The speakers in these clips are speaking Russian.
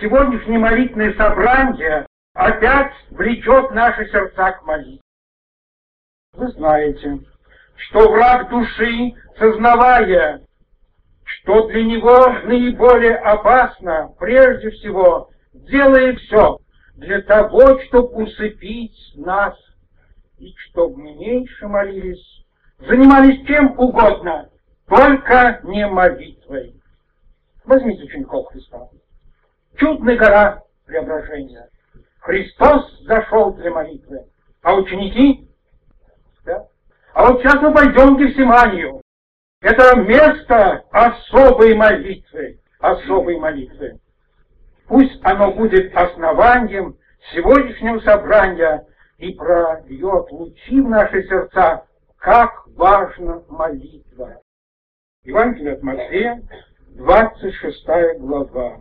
сегодняшнее молитвенное собрание опять влечет наши сердца к молитве. Вы знаете, что враг души, сознавая, что для него наиболее опасно, прежде всего, делает все для того, чтобы усыпить нас, и чтобы мы меньше молились, занимались чем угодно, только не молитвой. Возьмите учеников Христа. Чудная гора преображения. Христос зашел для молитвы, а ученики... Да? А вот сейчас мы пойдем к Гефсиманию. Это место особой молитвы, особой молитвы. Пусть оно будет основанием сегодняшнего собрания и прольет лучи в наши сердца, как важна молитва. Евангелие от Матфея, 26 глава.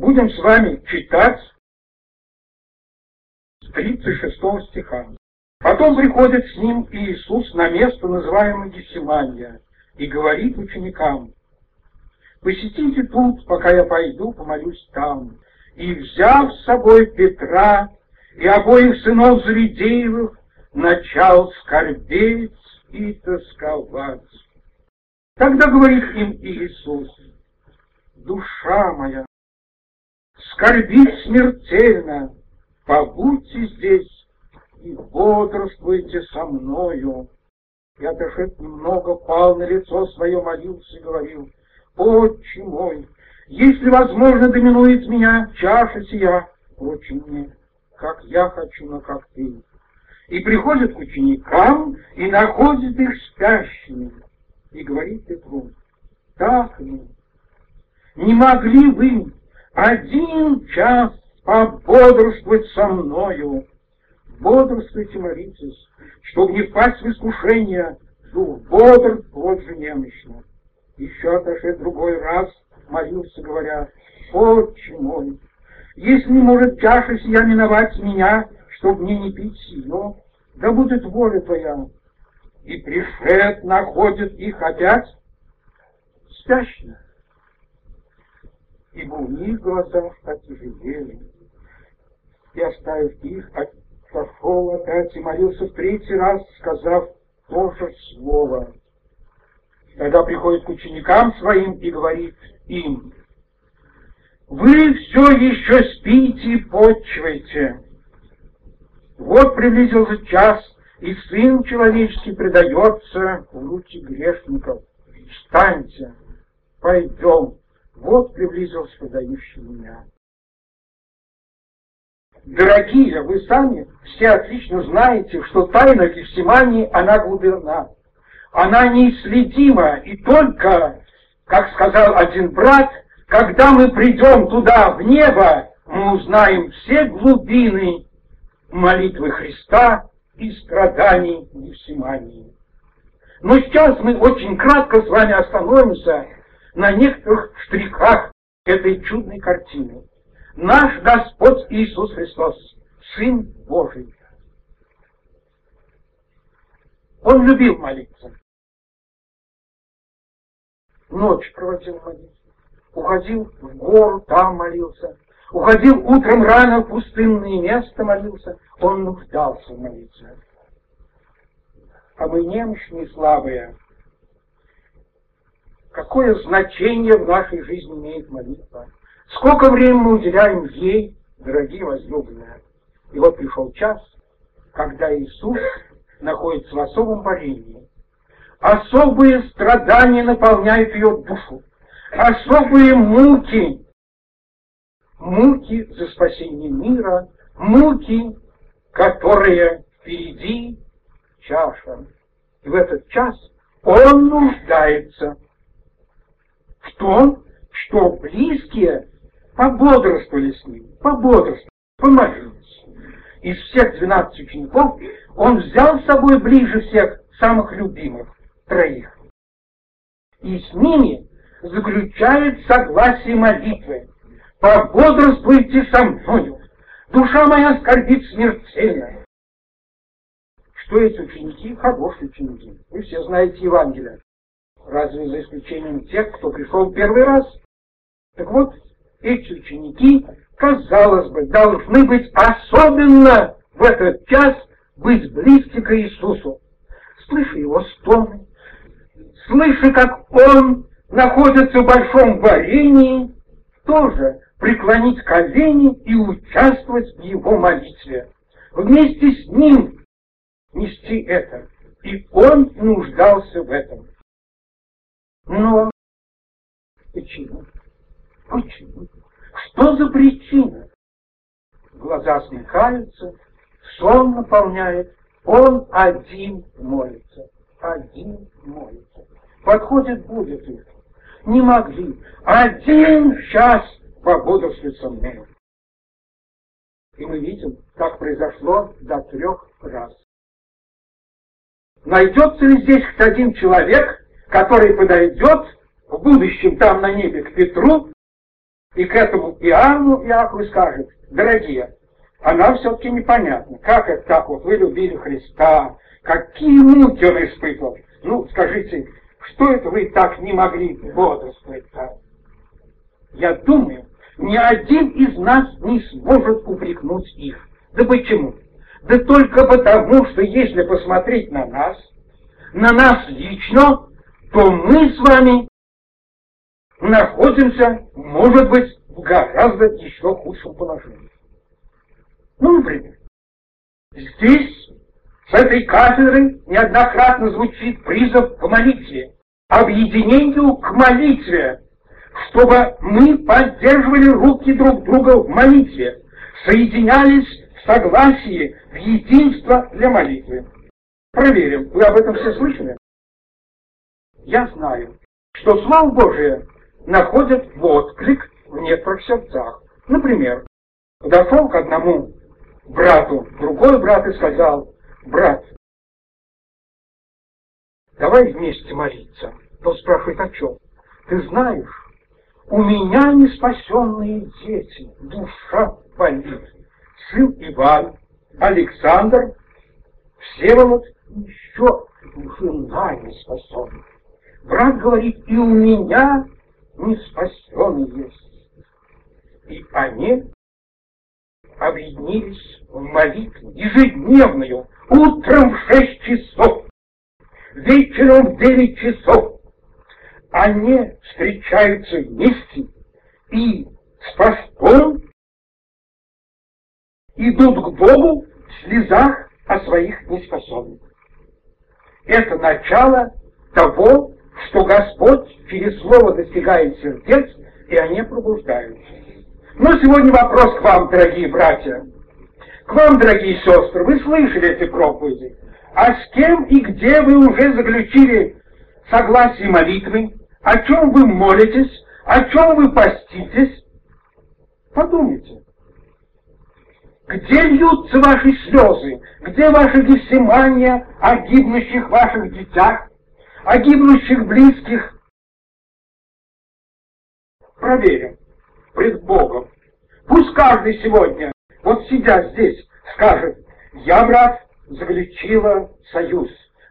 Будем с вами читать с 36 стиха. Потом приходит с ним Иисус на место, называемое Гефсимания, и говорит ученикам, «Посетите тут, пока я пойду, помолюсь там». И, взяв с собой Петра и обоих сынов Завидеевых, начал скорбеть и тосковать. Тогда говорит им Иисус, «Душа моя, скорбит смертельно, побудьте здесь и бодрствуйте со мною». И отошед немного, пал на лицо свое, молился и говорил, «Отче мой, если возможно, доминует меня чаша сия, впрочем, мне, как я хочу, но как ты». И приходит к ученикам и находит их спящими, и говорит Петру, «Так ли, не могли вы один час пободрствовать со мною?» Бодрствуйте, молитесь, чтобы не впасть в искушение, дух бодр, плоть же немощно. Еще отошед другой раз, молился, говоря, «Отче мой, если не может чаша сия миновать меня, чтоб мне не пить сие, да будет воля твоя». И пришед находит их опять спящими, ибо у них глаза отяжелели. И оставив их, отошел опять и молился в третий раз, сказав то же слово. Тогда приходит к ученикам своим и говорит им, «Вы все еще спите и почиваете. Вот приблизился час, и Сын Человеческий предается в руки грешников. Встаньте, пойдем, вот приблизился подающий меня». Дорогие, вы сами все отлично знаете, что тайна Гефсимании, она глубина. Она неисследима, и только, как сказал один брат, когда мы придем туда, в небо, мы узнаем все глубины молитвы Христа и страданий Гефсимании. Но сейчас мы очень кратко с вами остановимся на некоторых штрихах этой чудной картины наш Господь Иисус Христос, Сын Божий. Он любил молиться. Ночь проводил молиться. Уходил в гору, там молился. Уходил утром рано в пустынное место молился. Он нуждался в молитве. А мы немощные, слабые. Какое значение в нашей жизни имеет молитва? Сколько времени мы уделяем ей, дорогие возлюбленные. И вот пришел час, когда Иисус находится в особом борении. Особые страдания наполняют ее душу. Особые муки. Муки за спасение мира. Муки, которые впереди чаша. И в этот час он нуждается в том, что близкие пободрствовали с ним, пободрствовали, помолились. Из всех двенадцати учеников он взял с собой ближе всех самых любимых, троих. И с ними заключает согласие молитвы. Пободрствуйте со мною, душа моя скорбит смертельно. Что эти ученики? Хорошие ученики. Вы все знаете Евангелие. Разве за исключением тех, кто пришел первый раз? Так вот, эти ученики, казалось бы, должны быть особенно в этот час быть близки к Иисусу. Слыша его стоны, слыша, как он находится в большом варенье, тоже преклонить колени и участвовать в его молитве. Вместе с ним нести это. И он нуждался в этом. Но почему? Почему? Что за причина? Глаза смыкаются, сон наполняет, он один молится, один молится. Подходит будет их. Не могли. Один час пободрствовать со мной. И мы видим, как произошло до трех раз. Найдется ли здесь хоть один человек, который подойдет в будущем там на небе к Петру и к этому Иоанну Иакову скажет, дорогие, а нам все-таки непонятно, как это так вот вы любили Христа, какие муки он испытывал. Ну, скажите, что это вы так не могли бодрствовать-то? Я думаю, ни один из нас не сможет упрекнуть их. Да почему? Да только потому, что если посмотреть на нас, на нас лично, то мы с вами находимся, может быть, в гораздо еще худшем положении. Ну, например, здесь, с этой кафедры, неоднократно звучит призыв к молитве, объединению к молитве, чтобы мы поддерживали руки друг друга в молитве, соединялись в согласии, в единство для молитвы. Проверим, вы об этом все слышали? Я знаю, что Слово Божие находит в отклик в некоторых сердцах. Например, подошел к одному брату, другой брат и сказал, брат, давай вместе молиться. Тот спрашивает, о чем? Ты знаешь, у меня не спасенные дети, душа болит. Сын Иван, Александр, Всеволод, еще жена не спасенная. Брат говорит, и у меня не спасенный есть. И они объединились в молитву ежедневную, утром в шесть часов, вечером в девять часов. Они встречаются вместе и с постом идут к Богу в слезах о своих неспособностях. Это начало того, что Господь через Слово достигает сердец, и они пробуждаются. Но сегодня вопрос к вам, дорогие братья. К вам, дорогие сестры, вы слышали эти проповеди. А с кем и где вы уже заключили согласие молитвы? О чем вы молитесь? О чем вы поститесь? Подумайте. Где льются ваши слезы? Где ваши гефсимания о гибнущих ваших детях? О гибнущих близких? Проверим пред Богом. Пусть каждый сегодня, вот сидя здесь, скажет, я, брат, заключила союз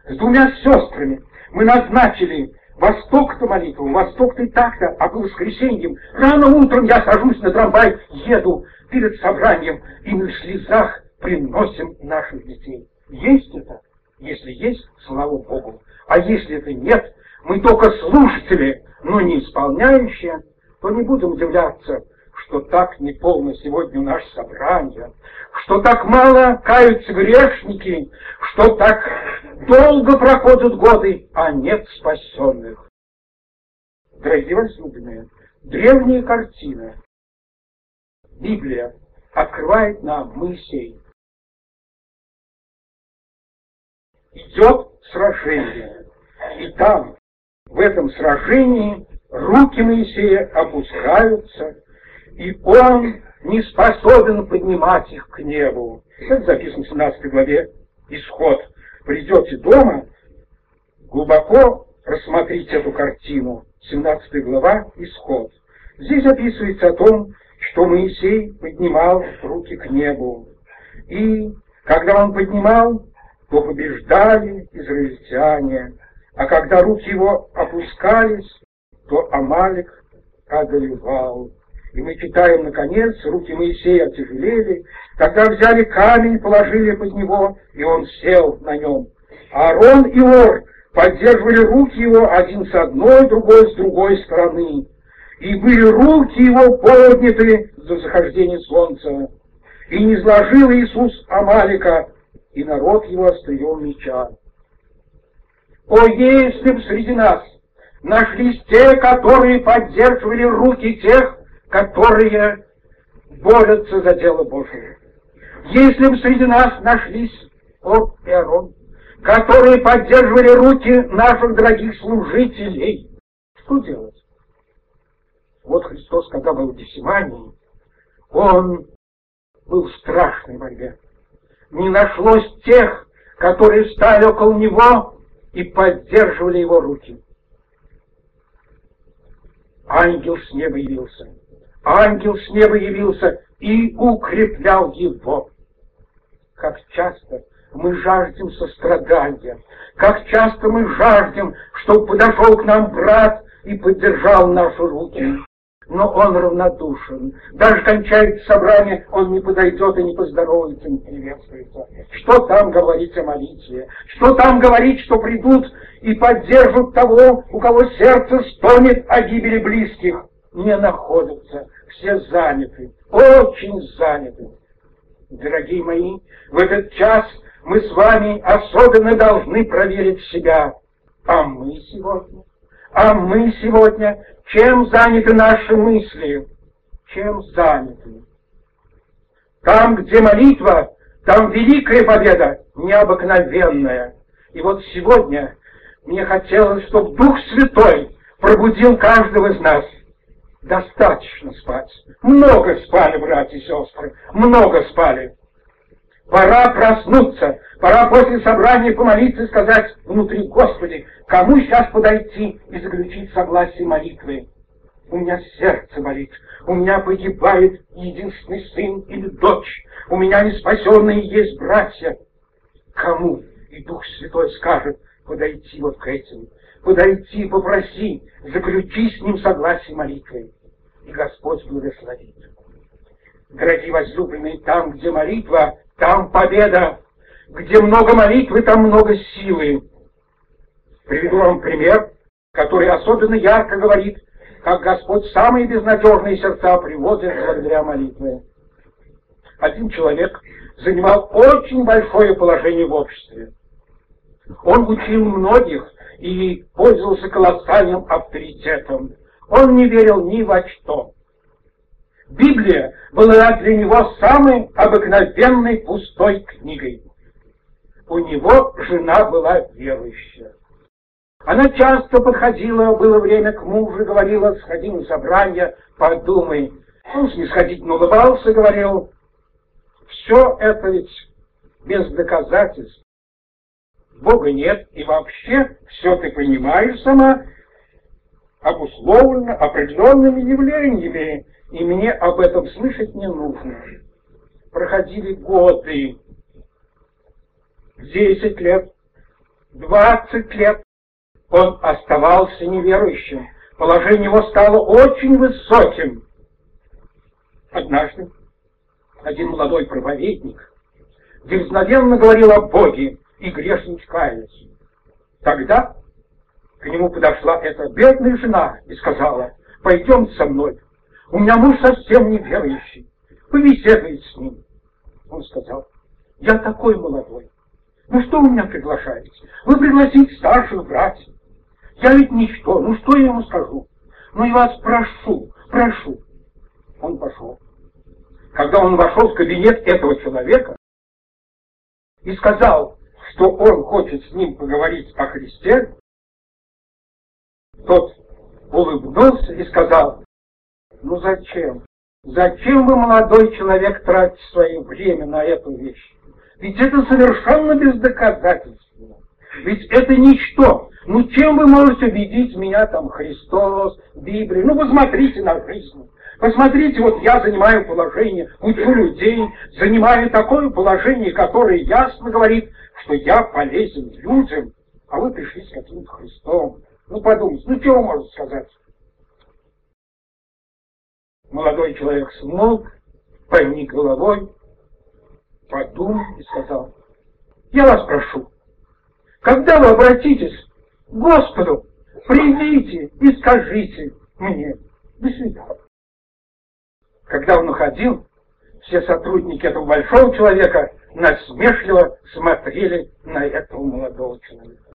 с двумя сестрами. Мы назначили восток-то молитву, восток-то и так-то, а по воскресеньям рано утром я сажусь на трамвай, еду перед собранием, и мы в слезах приносим наших детей. Есть это? Если есть, слава Богу. А если это нет, мы только слушатели, но не исполняющие, то не будем удивляться, что так неполно сегодня наше собрание, что так мало каются грешники, что так долго проходят годы, а нет спасенных. Дорогие возлюбленные, древние картины, Библия открывает нам Моисей. Идет сражение. И там, в этом сражении, руки Моисея опускаются, и он не способен поднимать их к небу. Это записано в 17 главе Исход. Придете дома, глубоко рассмотрите эту картину. 17 глава Исход. Здесь описывается о том, что Моисей поднимал руки к небу. И когда он поднимал, то побеждали израильтяне, а когда руки его опускались, то Амалик одолевал. И мы читаем, наконец, руки Моисея отяжелели, тогда взяли камень, положили под него, и он сел на нем. Аарон и Ор поддерживали руки его один с одной, другой с другой стороны. И были руки его подняты за захождение солнца. И не сложил Иисус Амалика, и народ его острием меча. О, если б среди нас нашлись те, которые поддерживали руки тех, которые борются за дело Божие. Если бы среди нас нашлись Ор и Арон, которые поддерживали руки наших дорогих служителей, что делать? Вот Христос, когда был в Гефсимании, Он был в страшной борьбе. Не нашлось тех, которые встали около Него и поддерживали Его руки. Ангел с неба явился ангел с неба явился и укреплял его. Как часто мы жаждем сострадания, как часто мы жаждем, чтобы подошел к нам брат и поддержал наши руки. Но он равнодушен. Даже кончается собрание, он не подойдет и не поздоровается, не приветствуется. Что там говорить о молитве? Что там говорить, что придут и поддержат того, у кого сердце стонет о гибели близких? не находятся, все заняты, очень заняты. Дорогие мои, в этот час мы с вами особенно должны проверить себя. А мы сегодня? А мы сегодня? Чем заняты наши мысли? Чем заняты? Там, где молитва, там великая победа, необыкновенная. И вот сегодня мне хотелось, чтобы Дух Святой пробудил каждого из нас – Достаточно спать. Много спали, братья и сестры, много спали. Пора проснуться, пора после собрания помолиться и сказать внутри, Господи, кому сейчас подойти и заключить согласие молитвы? У меня сердце болит, у меня погибает единственный сын или дочь, у меня неспасенные есть братья. Кому? И Дух Святой скажет подойти вот к этим подойти, попроси, заключи с ним согласие молитвой, и Господь благословит. Дорогие возлюбленные, там, где молитва, там победа. Где много молитвы, там много силы. Приведу вам пример, который особенно ярко говорит, как Господь самые безнадежные сердца приводит благодаря молитве. Один человек занимал очень большое положение в обществе. Он учил многих, и пользовался колоссальным авторитетом. Он не верил ни во что. Библия была для него самой обыкновенной пустой книгой. У него жена была верующая. Она часто подходила, было время к мужу, говорила, сходи на собрание, подумай. Он снисходительно улыбался, говорил, все это ведь без доказательств. Бога нет, и вообще все ты понимаешь сама, обусловлено определенными явлениями, и мне об этом слышать не нужно. Проходили годы, десять лет, двадцать лет, он оставался неверующим. Положение его стало очень высоким. Однажды один молодой проповедник дерзновенно говорил о Боге, и грешники каялись. Тогда к нему подошла эта бедная жена и сказала, пойдем со мной, у меня муж совсем не верующий, побеседуй с ним. Он сказал, я такой молодой, ну что вы меня приглашаете? Вы пригласите старших братьев. Я ведь ничто, ну что я ему скажу? Ну я вас прошу, прошу. Он пошел. Когда он вошел в кабинет этого человека и сказал, что он хочет с ним поговорить о Христе, тот улыбнулся и сказал, ну зачем? Зачем вы, молодой человек, тратите свое время на эту вещь? Ведь это совершенно бездоказательственно. Ведь это ничто. Ну чем вы можете убедить меня там Христос, Библия? Ну посмотрите на жизнь. Посмотрите, вот я занимаю положение, учу людей, занимаю такое положение, которое ясно говорит, что я полезен людям, а вы пришли с каким-то Христом. Ну подумайте, ну чего можно сказать? Молодой человек смолк, поник головой, подумал и сказал, «Я вас прошу, когда вы обратитесь к Господу, придите и скажите мне, до свидания». Когда он уходил, все сотрудники этого большого человека насмешливо смотрели на этого молодого человека.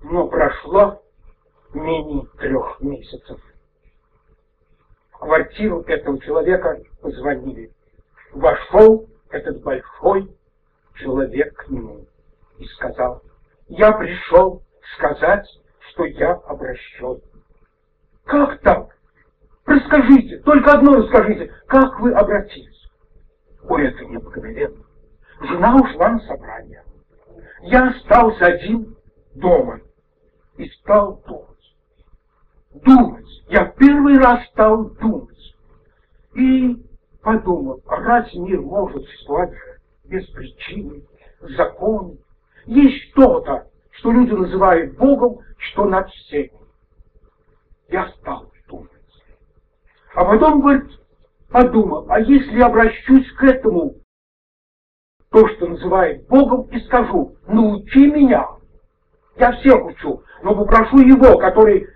Но прошло менее трех месяцев. Квартиру этого человека позвонили. Вошел этот большой человек к нему и сказал, я пришел сказать, что я обращен. Как так? Расскажите, только одно расскажите, как вы обратились? Ой, это необыкновенно. Жена ушла на собрание. Я остался один дома и стал думать. Думать. Я первый раз стал думать. И подумал, разве мир может существовать без причины, закона? Есть что-то, что люди называют Богом, что над всем. Я стал думать. А потом, говорит, подумал, а если обращусь к этому, то, что называет Богом, и скажу, научи меня. Я всех учу, но попрошу его, который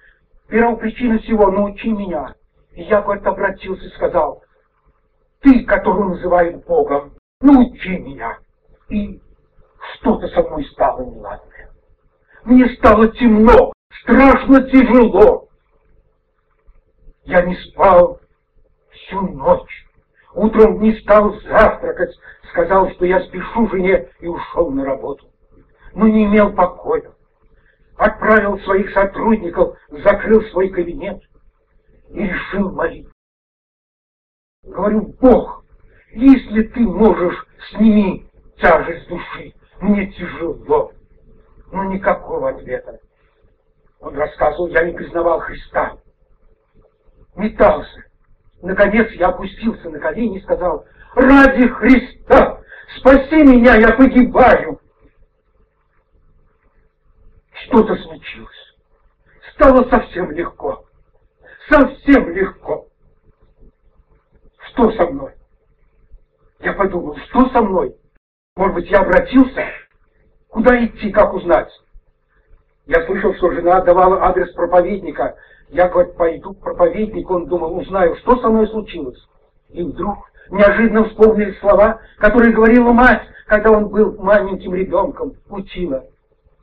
первопричина всего, научи меня. И я, говорит, обратился и сказал, ты, которого называют Богом, научи меня. И что-то со мной стало неладное. Мне стало темно, страшно тяжело. Я не спал всю ночь. Утром не стал завтракать, сказал, что я спешу жене и ушел на работу. Но не имел покоя. Отправил своих сотрудников, закрыл свой кабинет и решил молиться. Говорю, Бог, если ты можешь, сними тяжесть души. Мне тяжело. Но никакого ответа. Он рассказывал, я не признавал Христа. Метался, Наконец я опустился на колени и сказал, «Ради Христа! Спаси меня, я погибаю!» Что-то случилось. Стало совсем легко. Совсем легко. Что со мной? Я подумал, что со мной? Может быть, я обратился? Куда идти, как узнать? Я слышал, что жена давала адрес проповедника, я, говорит, пойду к проповеднику, он думал, узнаю, что со мной случилось. И вдруг неожиданно вспомнили слова, которые говорила мать, когда он был маленьким ребенком, учила.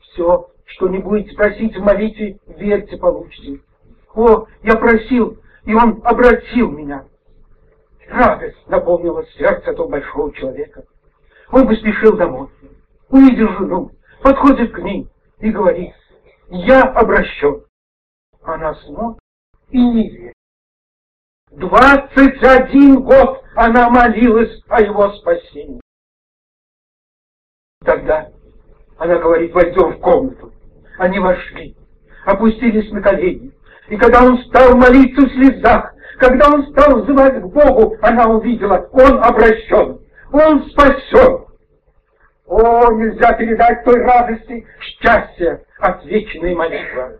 Все, что не будете просить в молитве, верьте, получите. О, я просил, и он обратил меня. Радость наполнила сердце этого большого человека. Он поспешил домой, увидел жену, подходит к ней и говорит, я обращен. Она смотрит и не верит. Двадцать один год она молилась о его спасении. Тогда она говорит, войдем в комнату. Они вошли, опустились на колени. И когда он стал молиться в слезах, когда он стал взывать к Богу, она увидела, он обращен, он спасен. О, нельзя передать той радости, счастья, отвеченной молитва.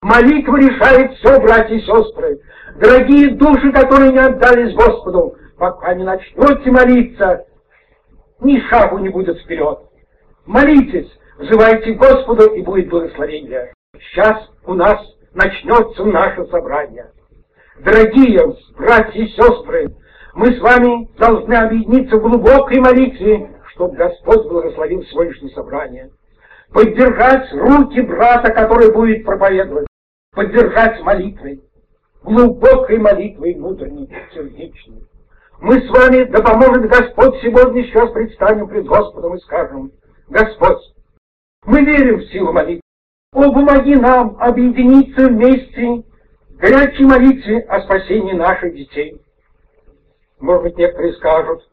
Молитва решает все, братья и сестры. Дорогие души, которые не отдались Господу, пока не начнете молиться, ни шагу не будет вперед. Молитесь, взывайте Господу, и будет благословение. Сейчас у нас начнется наше собрание. Дорогие братья и сестры, мы с вами должны объединиться в глубокой молитве, чтобы Господь благословил сегодняшнее собрание. Поддержать руки брата, который будет проповедовать поддержать молитвой, глубокой молитвой внутренней, сердечной. Мы с вами, да поможет Господь, сегодня еще предстанем пред Господом и скажем, Господь, мы верим в силу молитвы. О, помоги нам объединиться вместе в горячей молитве о спасении наших детей. Может быть, некоторые скажут,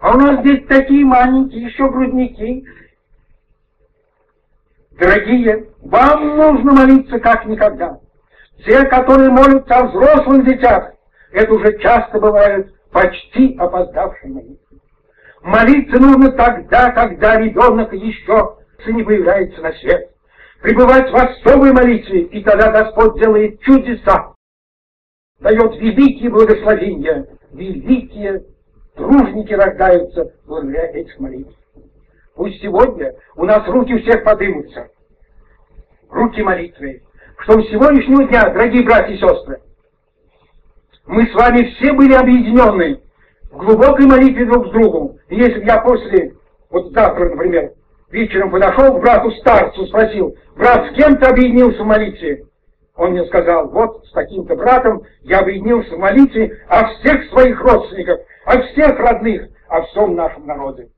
а у нас здесь такие маленькие еще грудники, Дорогие, вам нужно молиться как никогда. Те, которые молятся о взрослых детях, это уже часто бывает почти опоздавшие молитвы. Молиться нужно тогда, когда ребенок еще не появляется на свет. Пребывать в особой молитве, и тогда Господь делает чудеса. дает великие благословения, великие тружники рождаются благодаря этих молитв. Пусть сегодня у нас руки всех подымутся, руки молитвы, чтобы с сегодняшнего дня, дорогие братья и сестры, мы с вами все были объединены в глубокой молитве друг с другом. И если бы я после, вот завтра, например, вечером подошел к брату-старцу, спросил, брат, с кем ты объединился в молитве? Он мне сказал, вот с таким-то братом я объединился в молитве о всех своих родственниках, о всех родных, о всем нашем народе.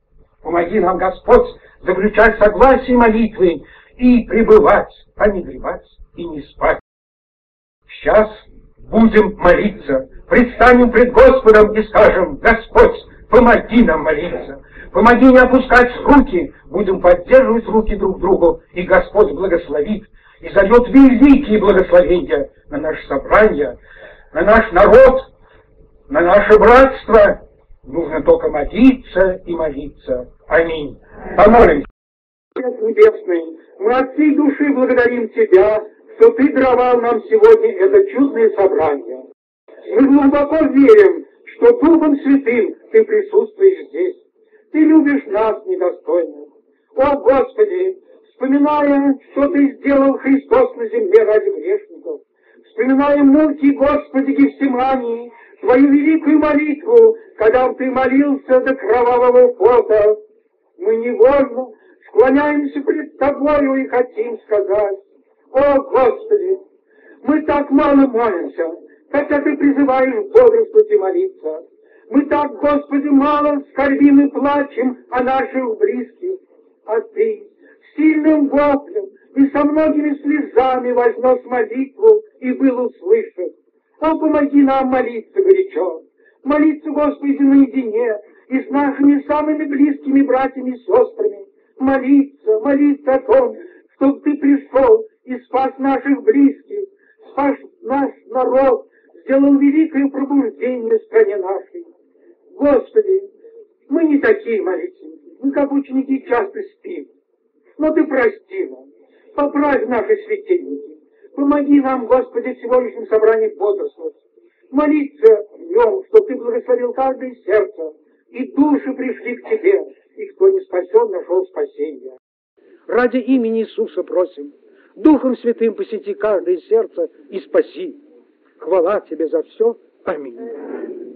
Помоги нам, Господь, заключать согласие молитвы и пребывать, а не гребать и не спать. Сейчас будем молиться, предстанем пред Господом и скажем, Господь, помоги нам молиться, помоги не опускать руки, будем поддерживать руки друг другу, и Господь благословит, и зальет великие благословения на наше собрание, на наш народ, на наше братство. Нужно только молиться и молиться. Аминь. Помолимся. Отец Небесный, мы от всей души благодарим Тебя, что Ты даровал нам сегодня это чудное собрание. Мы глубоко верим, что Духом Святым Ты присутствуешь здесь. Ты любишь нас недостойных. О, Господи, вспоминая, что Ты сделал Христос на земле ради грешников, вспоминая муки Господи Гефсимании, Твою великую молитву, когда Ты молился до кровавого пота, мы невольно склоняемся пред Тобою и хотим сказать, «О, Господи, мы так мало молимся, хотя Ты призываешь бодрствовать молиться. Мы так, Господи, мало скорбим и плачем о наших близких, а Ты сильным воплем и со многими слезами вознес молитву и был услышан. О, помоги нам молиться горячо, молиться, Господи, наедине и с нашими самыми близкими братьями и сестрами, молиться, молиться о том, чтобы Ты пришел и спас наших близких, спас наш народ, сделал великое пробуждение в стране нашей. Господи, мы не такие молитвенники, мы как ученики часто спим, но Ты прости нам, поправь наши светильники, помоги нам, Господи, в сегодняшнем собрании бодрствовать, молиться в нем, чтобы Ты благословил каждое сердце, и души пришли к Тебе, и кто не спасен, нашел спасение. Ради имени Иисуса просим, Духом Святым посети каждое сердце и спаси. Хвала тебе за все. Аминь.